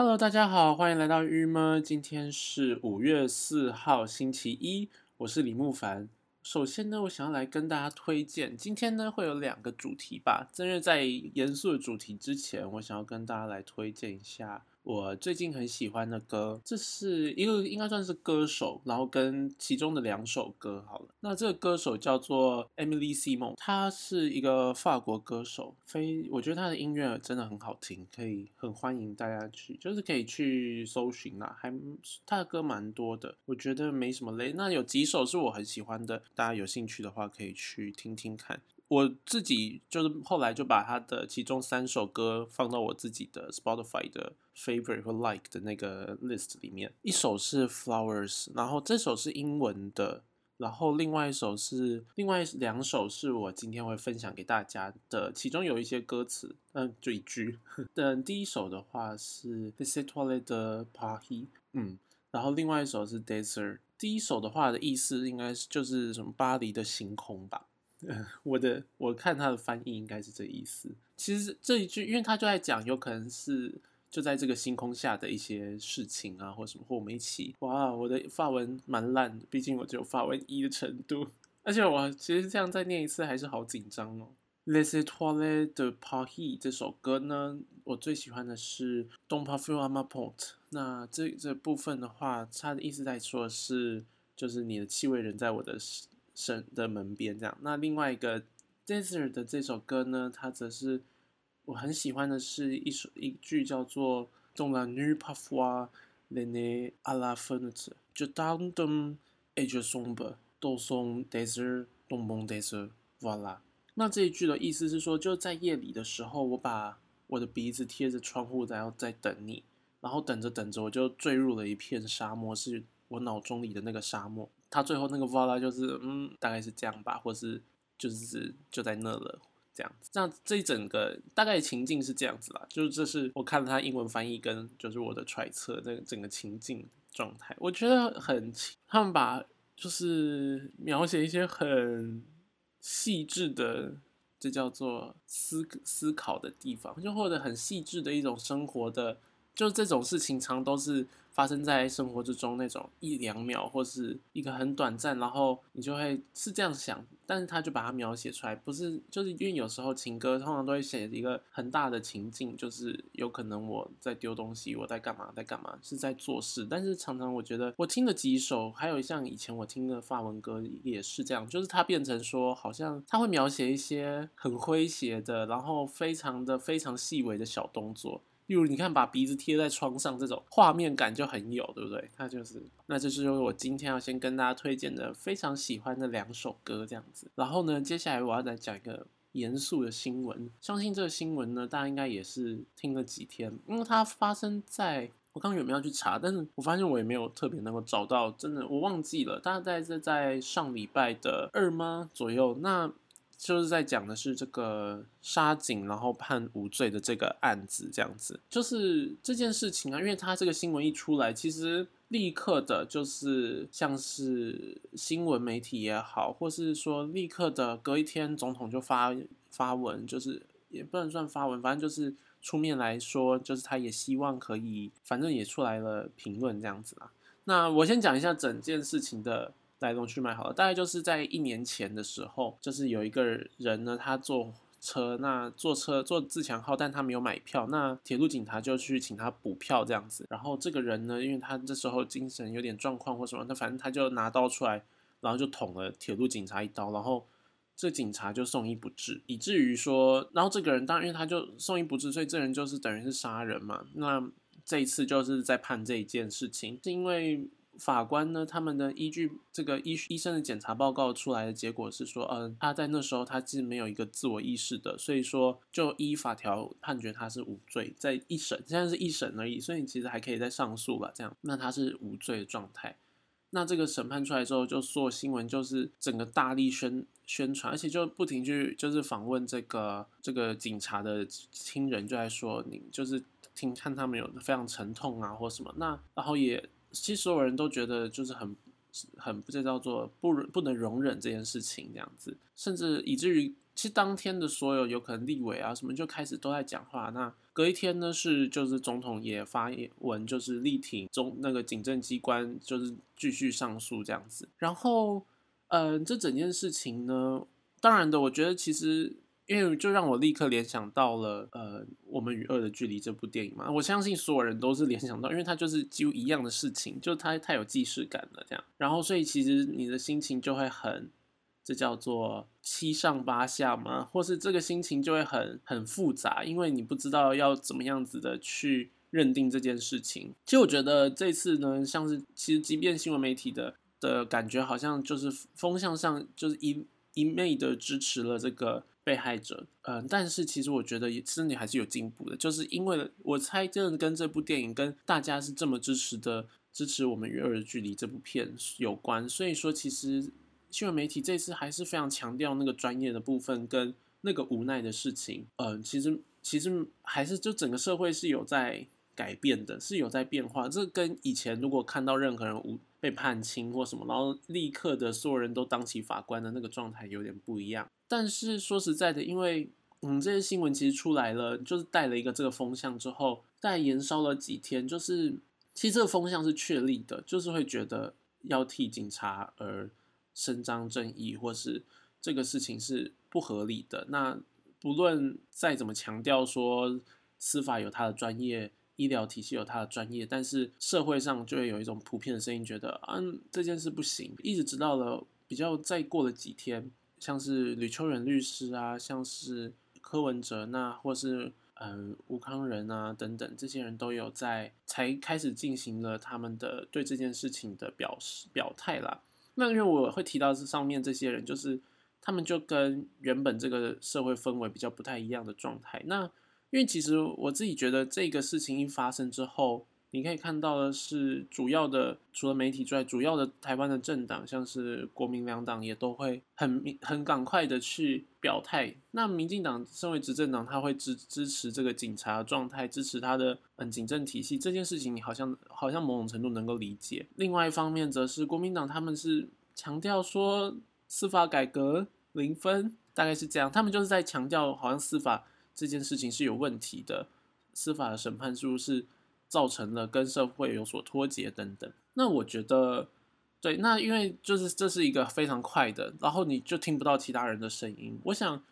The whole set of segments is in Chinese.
Hello，大家好，欢迎来到郁闷。今天是五月四号，星期一，我是李慕凡。首先呢，我想要来跟大家推荐，今天呢会有两个主题吧。正月在严肃的主题之前，我想要跟大家来推荐一下。我最近很喜欢的歌，这是一个应该算是歌手，然后跟其中的两首歌好了。那这个歌手叫做 Emily Simon，他是一个法国歌手，非我觉得他的音乐真的很好听，可以很欢迎大家去，就是可以去搜寻啦。还他的歌蛮多的，我觉得没什么雷。那有几首是我很喜欢的，大家有兴趣的话可以去听听看。我自己就是后来就把他的其中三首歌放到我自己的 Spotify 的 favorite 或 like 的那个 list 里面。一首是 Flowers，然后这首是英文的，然后另外一首是另外两首是我今天会分享给大家的，其中有一些歌词，嗯，就一句。等第一首的话是 The c i t o i de Paris，嗯，然后另外一首是 Desert。第一首的话的意思应该是就是什么巴黎的星空吧。我的我看他的翻译应该是这意思。其实这一句，因为他就在讲，有可能是就在这个星空下的一些事情啊，或什么，或我们一起。哇，我的发文蛮烂的，毕竟我只有发文一的程度。而且我其实这样再念一次还是好紧张哦。Les Étoiles de Paris 这首歌呢，我最喜欢的是 Don't parfum à ma porte。那这这部分的话，它的意思在说是，就是你的气味仍在我的。省的门边这样，那另外一个 Desert 的这首歌呢，它则是我很喜欢的是一首一句叫做 Dans la nuit parfois le nez à la fenêtre je t'entends et je sombre dans son désert dans mon désert voilà。那这一句的意思是说，就在夜里的时候，我把我的鼻子贴着窗户，然后在等你，然后等着等着，我就坠入了一片沙漠，是我脑中里的那个沙漠。他最后那个 voila 就是嗯，大概是这样吧，或是就是就在那了这样子。那这一整个大概情境是这样子啦，就是这是我看了他英文翻译跟就是我的揣测，这个整个情境状态，我觉得很他们把就是描写一些很细致的，这叫做思思考的地方，就或者很细致的一种生活的。就这种事情，常都是发生在生活之中那种一两秒，或是一个很短暂，然后你就会是这样想，但是他就把它描写出来，不是就是因为有时候情歌通常都会写一个很大的情境，就是有可能我在丢东西，我在干嘛，在干嘛，是在做事，但是常常我觉得我听了几首，还有像以前我听的法文歌也是这样，就是它变成说好像他会描写一些很诙谐的，然后非常的非常细微的小动作。例如，你看，把鼻子贴在窗上，这种画面感就很有，对不对？它就是，那这是我今天要先跟大家推荐的非常喜欢的两首歌，这样子。然后呢，接下来我要来讲一个严肃的新闻。相信这个新闻呢，大家应该也是听了几天，因为它发生在我刚刚有没有去查？但是我发现我也没有特别能够找到，真的我忘记了。大概是在上礼拜的二吗左右？那。就是在讲的是这个杀警，然后判无罪的这个案子，这样子。就是这件事情啊，因为他这个新闻一出来，其实立刻的，就是像是新闻媒体也好，或是说立刻的隔一天，总统就发发文，就是也不能算发文，反正就是出面来说，就是他也希望可以，反正也出来了评论这样子啦。那我先讲一下整件事情的。来龙去脉好了，大概就是在一年前的时候，就是有一个人呢，他坐车，那坐车坐自强号，但他没有买票，那铁路警察就去请他补票这样子。然后这个人呢，因为他这时候精神有点状况或什么，那反正他就拿刀出来，然后就捅了铁路警察一刀，然后这警察就送医不治，以至于说，然后这个人当然因为他就送医不治，所以这人就是等于是杀人嘛。那这一次就是在判这一件事情，是因为。法官呢？他们的依据这个医医生的检查报告出来的结果是说，嗯，他在那时候他是没有一个自我意识的，所以说就依法条判决他是无罪，在一审现在是一审而已，所以其实还可以再上诉吧。这样，那他是无罪的状态。那这个审判出来之后，就做新闻就是整个大力宣宣传，而且就不停去就是访问这个这个警察的亲人，就在说你就是听看他们有非常沉痛啊或什么，那然后也。其实所有人都觉得就是很很这叫做不不能容忍这件事情这样子，甚至以至于其实当天的所有有可能立委啊什么就开始都在讲话。那隔一天呢是就是总统也发文，就是力挺中那个警政机关，就是继续上诉这样子。然后，呃，这整件事情呢，当然的，我觉得其实。因为就让我立刻联想到了，呃，我们与恶的距离这部电影嘛，我相信所有人都是联想到，因为它就是几乎一样的事情，就它太有既视感了，这样，然后所以其实你的心情就会很，这叫做七上八下嘛，或是这个心情就会很很复杂，因为你不知道要怎么样子的去认定这件事情。其实我觉得这次呢，像是其实即便新闻媒体的的感觉好像就是风向上就是一一昧的支持了这个。被害者，嗯，但是其实我觉得也身体还是有进步的，就是因为我猜，真的跟这部电影跟大家是这么支持的，支持我们与恶的距离这部片有关，所以说其实新闻媒体这次还是非常强调那个专业的部分跟那个无奈的事情，嗯，其实其实还是就整个社会是有在改变的，是有在变化，这跟以前如果看到任何人无被判轻或什么，然后立刻的所有人都当起法官的那个状态有点不一样。但是说实在的，因为嗯这些新闻其实出来了，就是带了一个这个风向之后，再延烧了几天，就是其实这个风向是确立的，就是会觉得要替警察而伸张正义，或是这个事情是不合理的。那不论再怎么强调说司法有它的专业，医疗体系有它的专业，但是社会上就会有一种普遍的声音，觉得嗯这件事不行。一直直到了比较再过了几天。像是吕秋远律师啊，像是柯文哲那，或是嗯吴康仁啊等等，这些人都有在才开始进行了他们的对这件事情的表示表态啦。那因为我会提到这上面这些人，就是他们就跟原本这个社会氛围比较不太一样的状态。那因为其实我自己觉得这个事情一发生之后。你可以看到的是，主要的除了媒体之外，主要的台湾的政党，像是国民两党，也都会很很赶快的去表态。那民进党身为执政党，他会支支持这个警察状态，支持他的嗯警政体系这件事情，你好像好像某种程度能够理解。另外一方面，则是国民党他们是强调说司法改革零分，大概是这样，他们就是在强调好像司法这件事情是有问题的，司法的审判是不是？造成了跟社会有所脱节等等，那我觉得，对，那因为就是这是一个非常快的，然后你就听不到其他人的声音。我想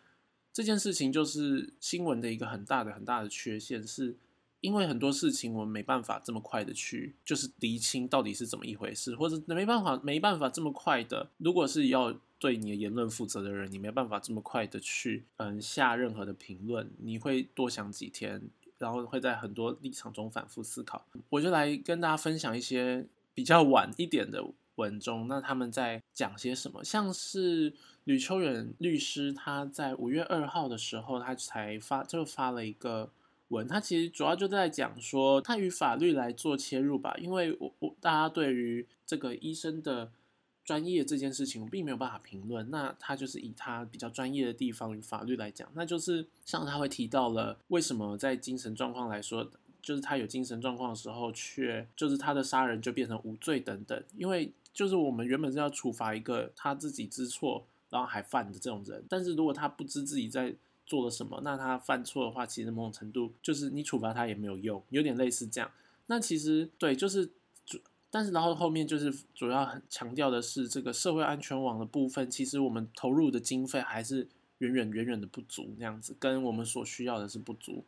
这件事情就是新闻的一个很大的很大的缺陷，是因为很多事情我们没办法这么快的去就是厘清到底是怎么一回事，或者没办法没办法这么快的，如果是要对你的言论负责的人，你没办法这么快的去嗯下任何的评论，你会多想几天。然后会在很多立场中反复思考，我就来跟大家分享一些比较晚一点的文中，那他们在讲些什么？像是吕秋远律师，他在五月二号的时候，他才发就发了一个文，他其实主要就在讲说，他与法律来做切入吧，因为我我大家对于这个医生的。专业这件事情我并没有办法评论，那他就是以他比较专业的地方与法律来讲，那就是像他会提到了为什么在精神状况来说，就是他有精神状况的时候，却就是他的杀人就变成无罪等等，因为就是我们原本是要处罚一个他自己知错然后还犯的这种人，但是如果他不知自己在做了什么，那他犯错的话，其实某种程度就是你处罚他也没有用，有点类似这样。那其实对，就是主。但是，然后后面就是主要很强调的是这个社会安全网的部分，其实我们投入的经费还是远远远远的不足，那样子跟我们所需要的是不足。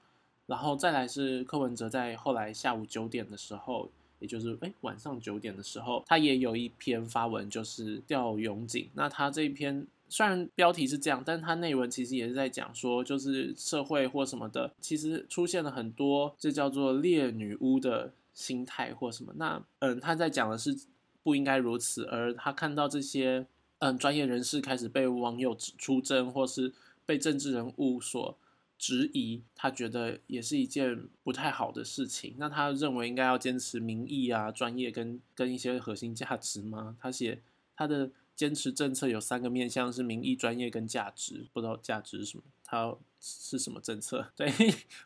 然后再来是柯文哲在后来下午九点的时候，也就是哎晚上九点的时候，他也有一篇发文，就是调永景。那他这一篇虽然标题是这样，但是他内文其实也是在讲说，就是社会或什么的，其实出现了很多这叫做烈女巫的。心态或什么，那嗯，他在讲的是不应该如此，而他看到这些嗯专业人士开始被网友指出征，或是被政治人物所质疑，他觉得也是一件不太好的事情。那他认为应该要坚持民意啊、专业跟跟一些核心价值吗？他写他的坚持政策有三个面向，是民意、专业跟价值，不知道价值是什么。他是什么政策？对，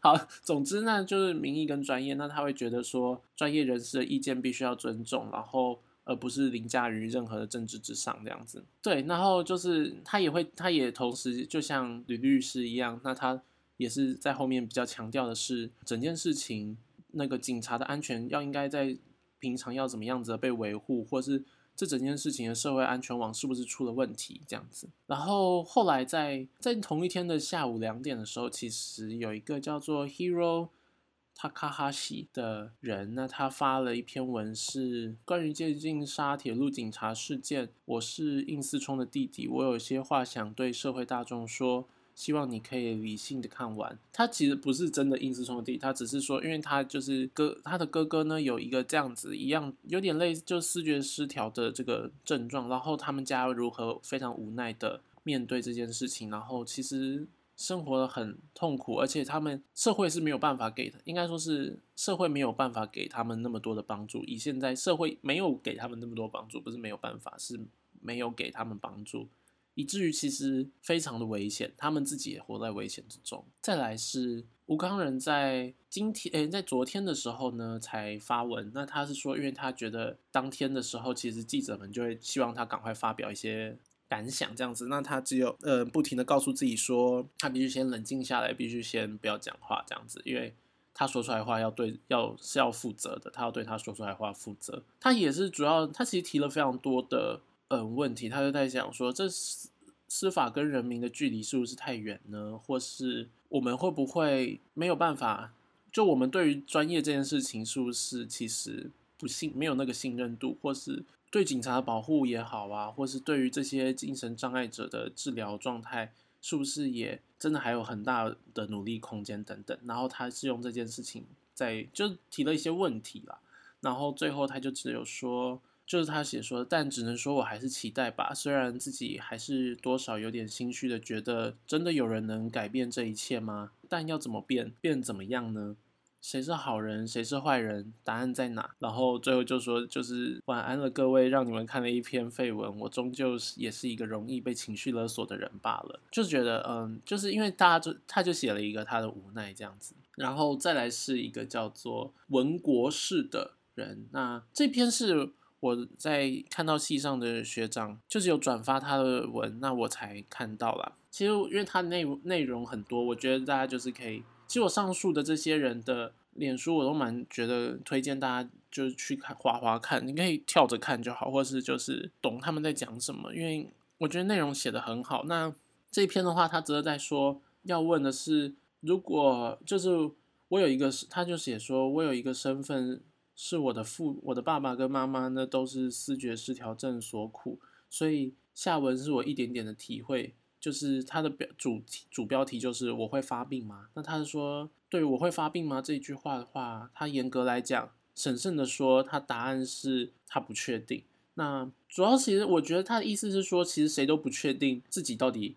好，总之呢，就是民意跟专业，那他会觉得说，专业人士的意见必须要尊重，然后而不是凌驾于任何的政治之上这样子。对，然后就是他也会，他也同时就像吕律师一样，那他也是在后面比较强调的是整件事情那个警察的安全要应该在平常要怎么样子被维护，或是这整件事情的社会安全网是不是出了问题这样子。然后后来在在同一天的下午两点的时候，其实有一个叫做 Hero。塔卡哈西的人，那他发了一篇文，是关于接近沙铁路警察事件。我是应思聪的弟弟，我有些话想对社会大众说，希望你可以理性的看完。他其实不是真的应思聪的弟，他只是说，因为他就是哥，他的哥哥呢有一个这样子一样，有点类似就视觉失调的这个症状，然后他们家如何非常无奈的面对这件事情，然后其实。生活的很痛苦，而且他们社会是没有办法给的，应该说是社会没有办法给他们那么多的帮助。以现在社会没有给他们那么多帮助，不是没有办法，是没有给他们帮助，以至于其实非常的危险，他们自己也活在危险之中。再来是吴刚仁在今天，诶，在昨天的时候呢才发文，那他是说，因为他觉得当天的时候，其实记者们就会希望他赶快发表一些。感想这样子，那他只有呃不停的告诉自己说，他必须先冷静下来，必须先不要讲话这样子，因为他说出来的话要对要是要负责的，他要对他说出来的话负责。他也是主要，他其实提了非常多的嗯问题，他就在想说，这司司法跟人民的距离是不是太远呢？或是我们会不会没有办法？就我们对于专业这件事情，是不是其实不信没有那个信任度，或是？对警察的保护也好啊，或是对于这些精神障碍者的治疗状态，是不是也真的还有很大的努力空间等等？然后他是用这件事情在就提了一些问题啦，然后最后他就只有说，就是他写说，但只能说我还是期待吧，虽然自己还是多少有点心虚的，觉得真的有人能改变这一切吗？但要怎么变，变怎么样呢？谁是好人，谁是坏人？答案在哪？然后最后就说，就是晚安了，各位，让你们看了一篇废文。我终究是也是一个容易被情绪勒索的人罢了。就觉得，嗯，就是因为大家就他就写了一个他的无奈这样子。然后再来是一个叫做文国士的人。那这篇是我在看到戏上的学长，就是有转发他的文，那我才看到了。其实因为他内内容很多，我觉得大家就是可以。其实我上述的这些人的脸书，我都蛮觉得推荐大家就是去看划划看，你可以跳着看就好，或是就是懂他们在讲什么，因为我觉得内容写的很好。那这一篇的话，他只是在说要问的是，如果就是我有一个，他就写说我有一个身份是我的父，我的爸爸跟妈妈呢都是思觉失调症所苦，所以下文是我一点点的体会。就是他的标主题主标题就是我会发病吗？那他是说对我会发病吗？这句话的话，他严格来讲，审慎的说，他答案是他不确定。那主要其实我觉得他的意思是说，其实谁都不确定自己到底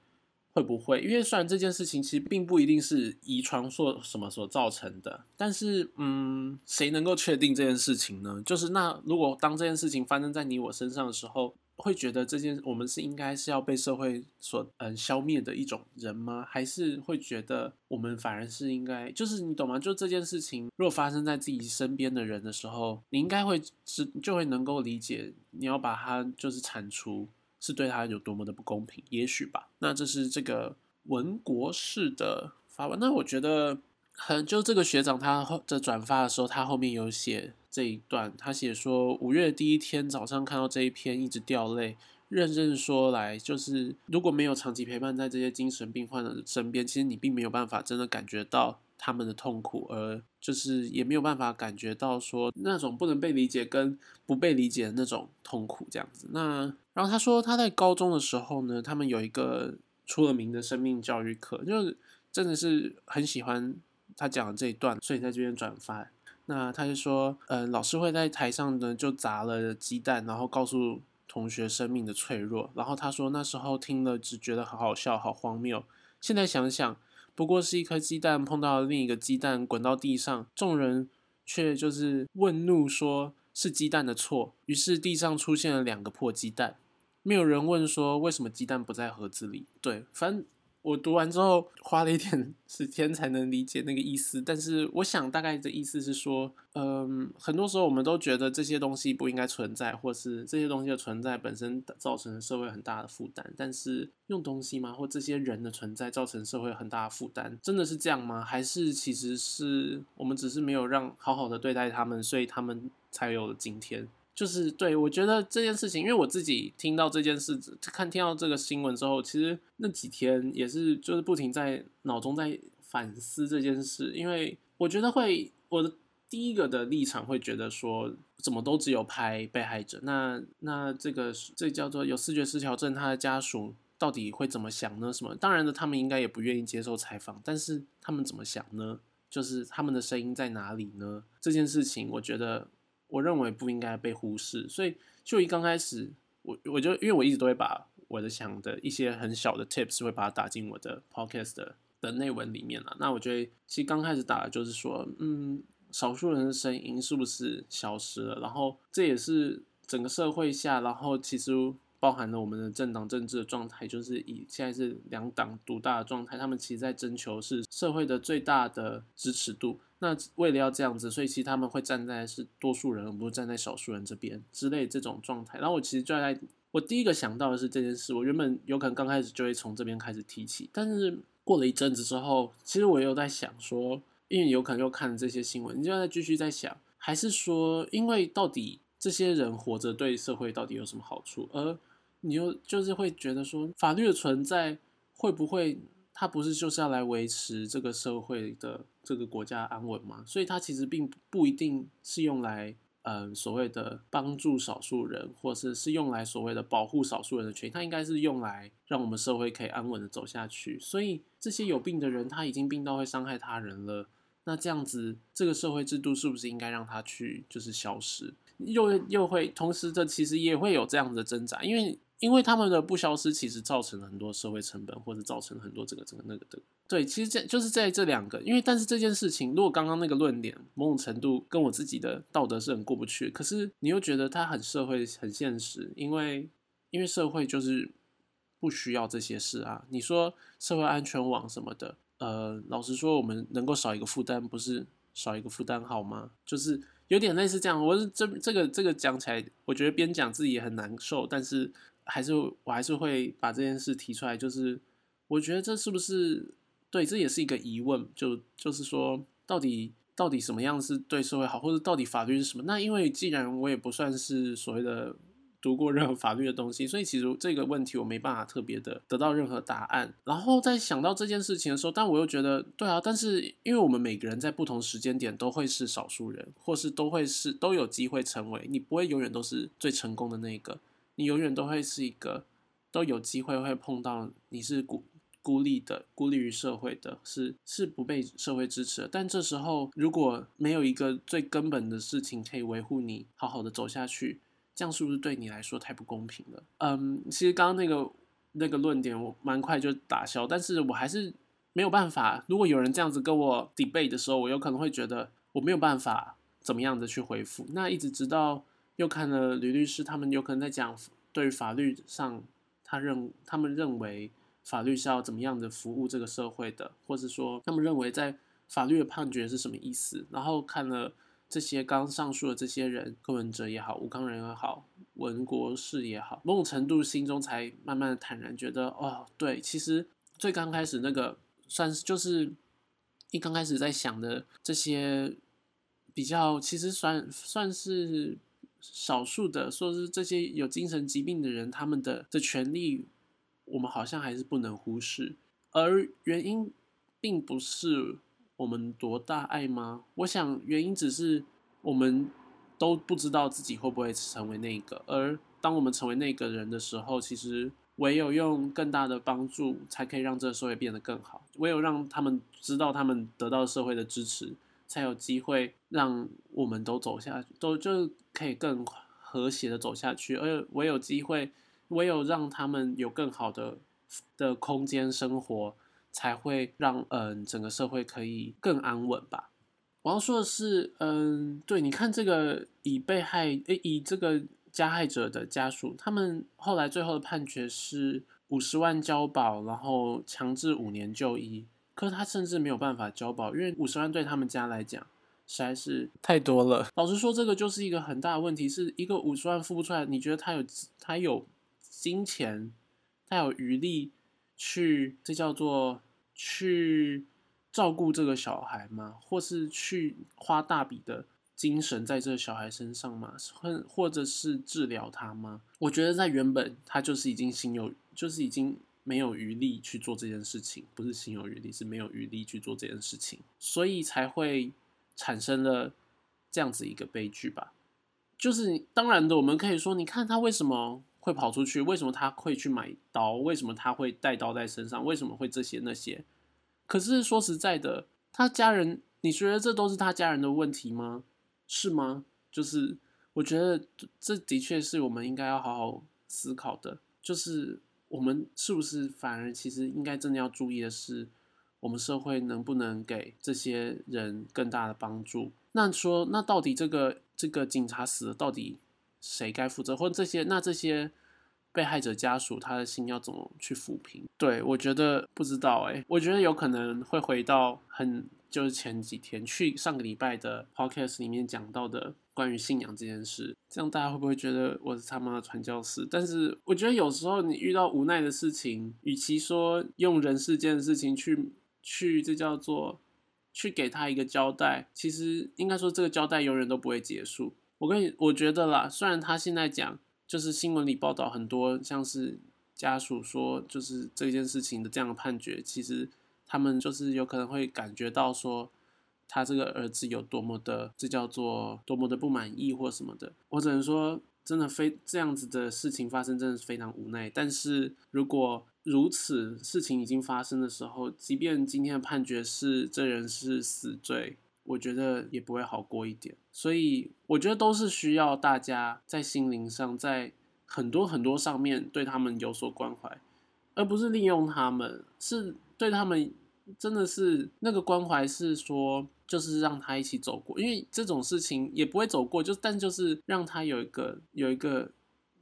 会不会，因为虽然这件事情其实并不一定是遗传所什么所造成的，但是嗯，谁能够确定这件事情呢？就是那如果当这件事情发生在你我身上的时候。会觉得这件我们是应该是要被社会所嗯消灭的一种人吗？还是会觉得我们反而是应该，就是你懂吗？就这件事情如果发生在自己身边的人的时候，你应该会是就会能够理解，你要把它就是铲除，是对他有多么的不公平，也许吧。那这是这个文国士的发文。那我觉得很就这个学长他后在转发的时候，他后面有写。这一段，他写说五月第一天早上看到这一篇，一直掉泪。认真说来，就是如果没有长期陪伴在这些精神病患的身边，其实你并没有办法真的感觉到他们的痛苦，而就是也没有办法感觉到说那种不能被理解跟不被理解的那种痛苦这样子。那然后他说他在高中的时候呢，他们有一个出了名的生命教育课，就是真的是很喜欢他讲的这一段，所以在这边转发。那他就说，嗯，老师会在台上呢就砸了鸡蛋，然后告诉同学生命的脆弱。然后他说那时候听了只觉得好好笑，好荒谬。现在想想，不过是一颗鸡蛋碰到另一个鸡蛋滚到地上，众人却就是问怒说是鸡蛋的错。于是地上出现了两个破鸡蛋，没有人问说为什么鸡蛋不在盒子里。对，反正我读完之后花了一点 时间才能理解那个意思，但是我想大概的意思是说，嗯，很多时候我们都觉得这些东西不应该存在，或是这些东西的存在本身造成社会很大的负担。但是用东西吗，或这些人的存在造成社会很大的负担，真的是这样吗？还是其实是我们只是没有让好好的对待他们，所以他们才有了今天？就是对我觉得这件事情，因为我自己听到这件事，看听到这个新闻之后，其实那几天也是就是不停在脑中在反思这件事，因为我觉得会我的第一个的立场会觉得说，怎么都只有拍被害者，那那这个这叫做有视觉失调症，他的家属到底会怎么想呢？什么？当然的，他们应该也不愿意接受采访，但是他们怎么想呢？就是他们的声音在哪里呢？这件事情，我觉得。我认为不应该被忽视，所以就一刚开始，我我就因为我一直都会把我的想的一些很小的 tips 会把它打进我的 podcast 的的内文里面了。那我觉得其实刚开始打的就是说，嗯，少数人的声音是不是消失了？然后这也是整个社会下，然后其实。包含了我们的政党政治的状态，就是以现在是两党独大的状态，他们其实在征求是社会的最大的支持度。那为了要这样子，所以其实他们会站在是多数人，而不是站在少数人这边之类这种状态。然后我其实就在我第一个想到的是这件事，我原本有可能刚开始就会从这边开始提起，但是过了一阵子之后，其实我又在想说，因为有可能又看了这些新闻，你就在继续在想，还是说，因为到底这些人活着对社会到底有什么好处，而你又就是会觉得说，法律的存在会不会，它不是就是要来维持这个社会的这个国家安稳吗？所以它其实并不一定是用来，嗯，所谓的帮助少数人，或是是用来所谓的保护少数人的权益，它应该是用来让我们社会可以安稳的走下去。所以这些有病的人，他已经病到会伤害他人了，那这样子，这个社会制度是不是应该让他去就是消失？又又会同时，这其实也会有这样的挣扎，因为。因为他们的不消失，其实造成了很多社会成本，或者造成了很多这个这个那个的。对，其实这就是在这两个，因为但是这件事情，如果刚刚那个论点某种程度跟我自己的道德是很过不去，可是你又觉得它很社会很现实，因为因为社会就是不需要这些事啊。你说社会安全网什么的，呃，老实说，我们能够少一个负担，不是少一个负担好吗？就是有点类似这样。我是这这个这个讲起来，我觉得边讲自己也很难受，但是。还是我还是会把这件事提出来，就是我觉得这是不是对，这也是一个疑问，就就是说，到底到底什么样是对社会好，或者到底法律是什么？那因为既然我也不算是所谓的读过任何法律的东西，所以其实这个问题我没办法特别的得到任何答案。然后在想到这件事情的时候，但我又觉得，对啊，但是因为我们每个人在不同时间点都会是少数人，或是都会是都有机会成为，你不会永远都是最成功的那一个。你永远都会是一个都有机会会碰到你是孤孤立的、孤立于社会的，是是不被社会支持的。但这时候如果没有一个最根本的事情可以维护你好好的走下去，这样是不是对你来说太不公平了？嗯，其实刚刚那个那个论点我蛮快就打消，但是我还是没有办法。如果有人这样子跟我 debate 的时候，我有可能会觉得我没有办法怎么样的去回复。那一直直到。又看了吕律师，他们有可能在讲对于法律上，他认他们认为法律是要怎么样的服务这个社会的，或者说他们认为在法律的判决是什么意思。然后看了这些刚上述的这些人，柯文哲也好，吴康仁也好，文国士也好，某种程度心中才慢慢的坦然，觉得哦，对，其实最刚开始那个算是就是一刚开始在想的这些比较，其实算算是。少数的说是这些有精神疾病的人，他们的的权利，我们好像还是不能忽视。而原因并不是我们多大爱吗？我想原因只是我们都不知道自己会不会成为那个。而当我们成为那个人的时候，其实唯有用更大的帮助，才可以让这个社会变得更好。唯有让他们知道他们得到社会的支持。才有机会让我们都走下去，都就可以更和谐的走下去。而唯有机会，唯有让他们有更好的的空间生活，才会让嗯整个社会可以更安稳吧。我要说的是，嗯，对，你看这个以被害诶以这个加害者的家属，他们后来最后的判决是五十万交保，然后强制五年就医，可是他甚至没有办法交保，因为五十万对他们家来讲实在是太多了。老实说，这个就是一个很大的问题，是一个五十万付不出来，你觉得他有他有金钱，他有余力去，这叫做去照顾这个小孩吗？或是去花大笔的？精神在这个小孩身上吗？或或者是治疗他吗？我觉得在原本他就是已经心有，就是已经没有余力去做这件事情，不是心有余力，是没有余力去做这件事情，所以才会产生了这样子一个悲剧吧。就是当然的，我们可以说，你看他为什么会跑出去？为什么他会去买刀？为什么他会带刀在身上？为什么会这些那些？可是说实在的，他家人，你觉得这都是他家人的问题吗？是吗？就是我觉得这的确是我们应该要好好思考的。就是我们是不是反而其实应该真的要注意的是，我们社会能不能给这些人更大的帮助？那说那到底这个这个警察死了，到底谁该负责？或者这些那这些被害者家属他的心要怎么去抚平？对我觉得不知道哎，我觉得有可能会回到很。就是前几天去上个礼拜的 podcast 里面讲到的关于信仰这件事，这样大家会不会觉得我是他妈的传教士？但是我觉得有时候你遇到无奈的事情，与其说用人世间的事情去去这叫做去给他一个交代，其实应该说这个交代永远都不会结束。我跟你我觉得啦，虽然他现在讲就是新闻里报道很多像是家属说就是这件事情的这样的判决，其实。他们就是有可能会感觉到说，他这个儿子有多么的，这叫做多么的不满意或什么的。我只能说，真的非这样子的事情发生，真的是非常无奈。但是如果如此事情已经发生的时候，即便今天的判决是这人是死罪，我觉得也不会好过一点。所以我觉得都是需要大家在心灵上，在很多很多上面对他们有所关怀，而不是利用他们，是对他们。真的是那个关怀是说，就是让他一起走过，因为这种事情也不会走过，就但就是让他有一个有一个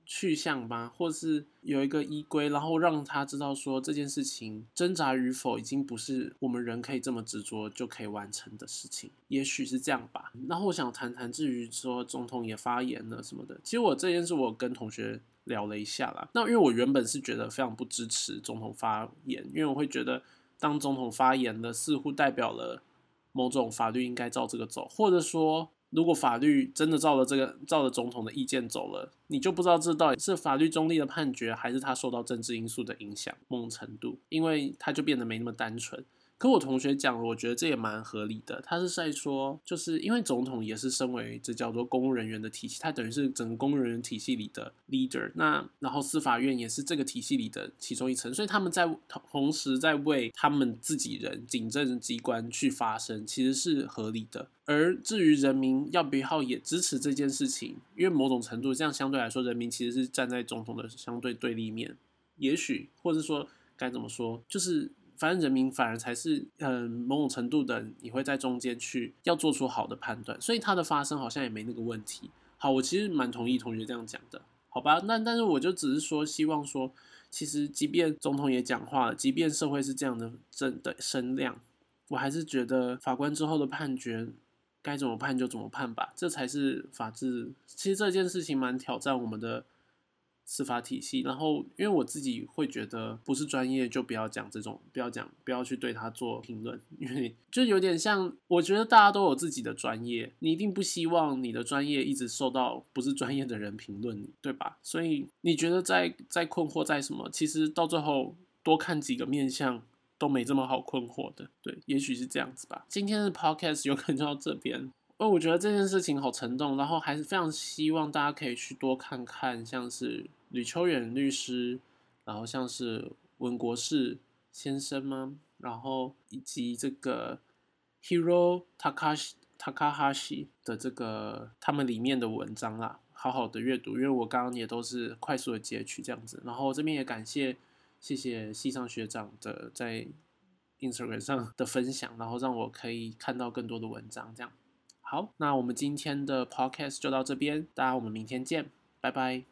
去向吧，或是有一个依归，然后让他知道说这件事情挣扎与否已经不是我们人可以这么执着就可以完成的事情，也许是这样吧。然后我想谈谈至于说总统也发言了什么的，其实我这件事我跟同学聊了一下啦。那因为我原本是觉得非常不支持总统发言，因为我会觉得。当总统发言的，似乎代表了某种法律应该照这个走，或者说，如果法律真的照了这个，照了总统的意见走了，你就不知道这到底是法律中立的判决，还是他受到政治因素的影响某种程度，因为他就变得没那么单纯。跟我同学讲，我觉得这也蛮合理的。他是在说，就是因为总统也是身为这叫做公务人员的体系，他等于是整个公务人员体系里的 leader。那然后司法院也是这个体系里的其中一层，所以他们在同时在为他们自己人、警政机关去发声，其实是合理的。而至于人民要不要也支持这件事情，因为某种程度这样相对来说，人民其实是站在总统的相对对立面。也许，或者说该怎么说，就是。反正人民反而才是，嗯，某种程度的，你会在中间去要做出好的判断，所以它的发生好像也没那个问题。好，我其实蛮同意同学这样讲的，好吧？那但是我就只是说，希望说，其实即便总统也讲话了，即便社会是这样的正的声量，我还是觉得法官之后的判决该怎么判就怎么判吧，这才是法治。其实这件事情蛮挑战我们的。司法体系，然后因为我自己会觉得不是专业就不要讲这种，不要讲，不要去对他做评论，因为就有点像，我觉得大家都有自己的专业，你一定不希望你的专业一直受到不是专业的人评论你，对吧？所以你觉得在在困惑在什么？其实到最后多看几个面相都没这么好困惑的，对，也许是这样子吧。今天的 podcast 有可能就到这边。哦我觉得这件事情好沉重，然后还是非常希望大家可以去多看看，像是吕秋远律师，然后像是文国士先生吗？然后以及这个 Hiro Takashi Takahashi 的这个他们里面的文章啦，好好的阅读，因为我刚刚也都是快速的截取这样子，然后这边也感谢谢谢系上学长的在 Instagram 上的分享，然后让我可以看到更多的文章这样。好，那我们今天的 podcast 就到这边，大家我们明天见，拜拜。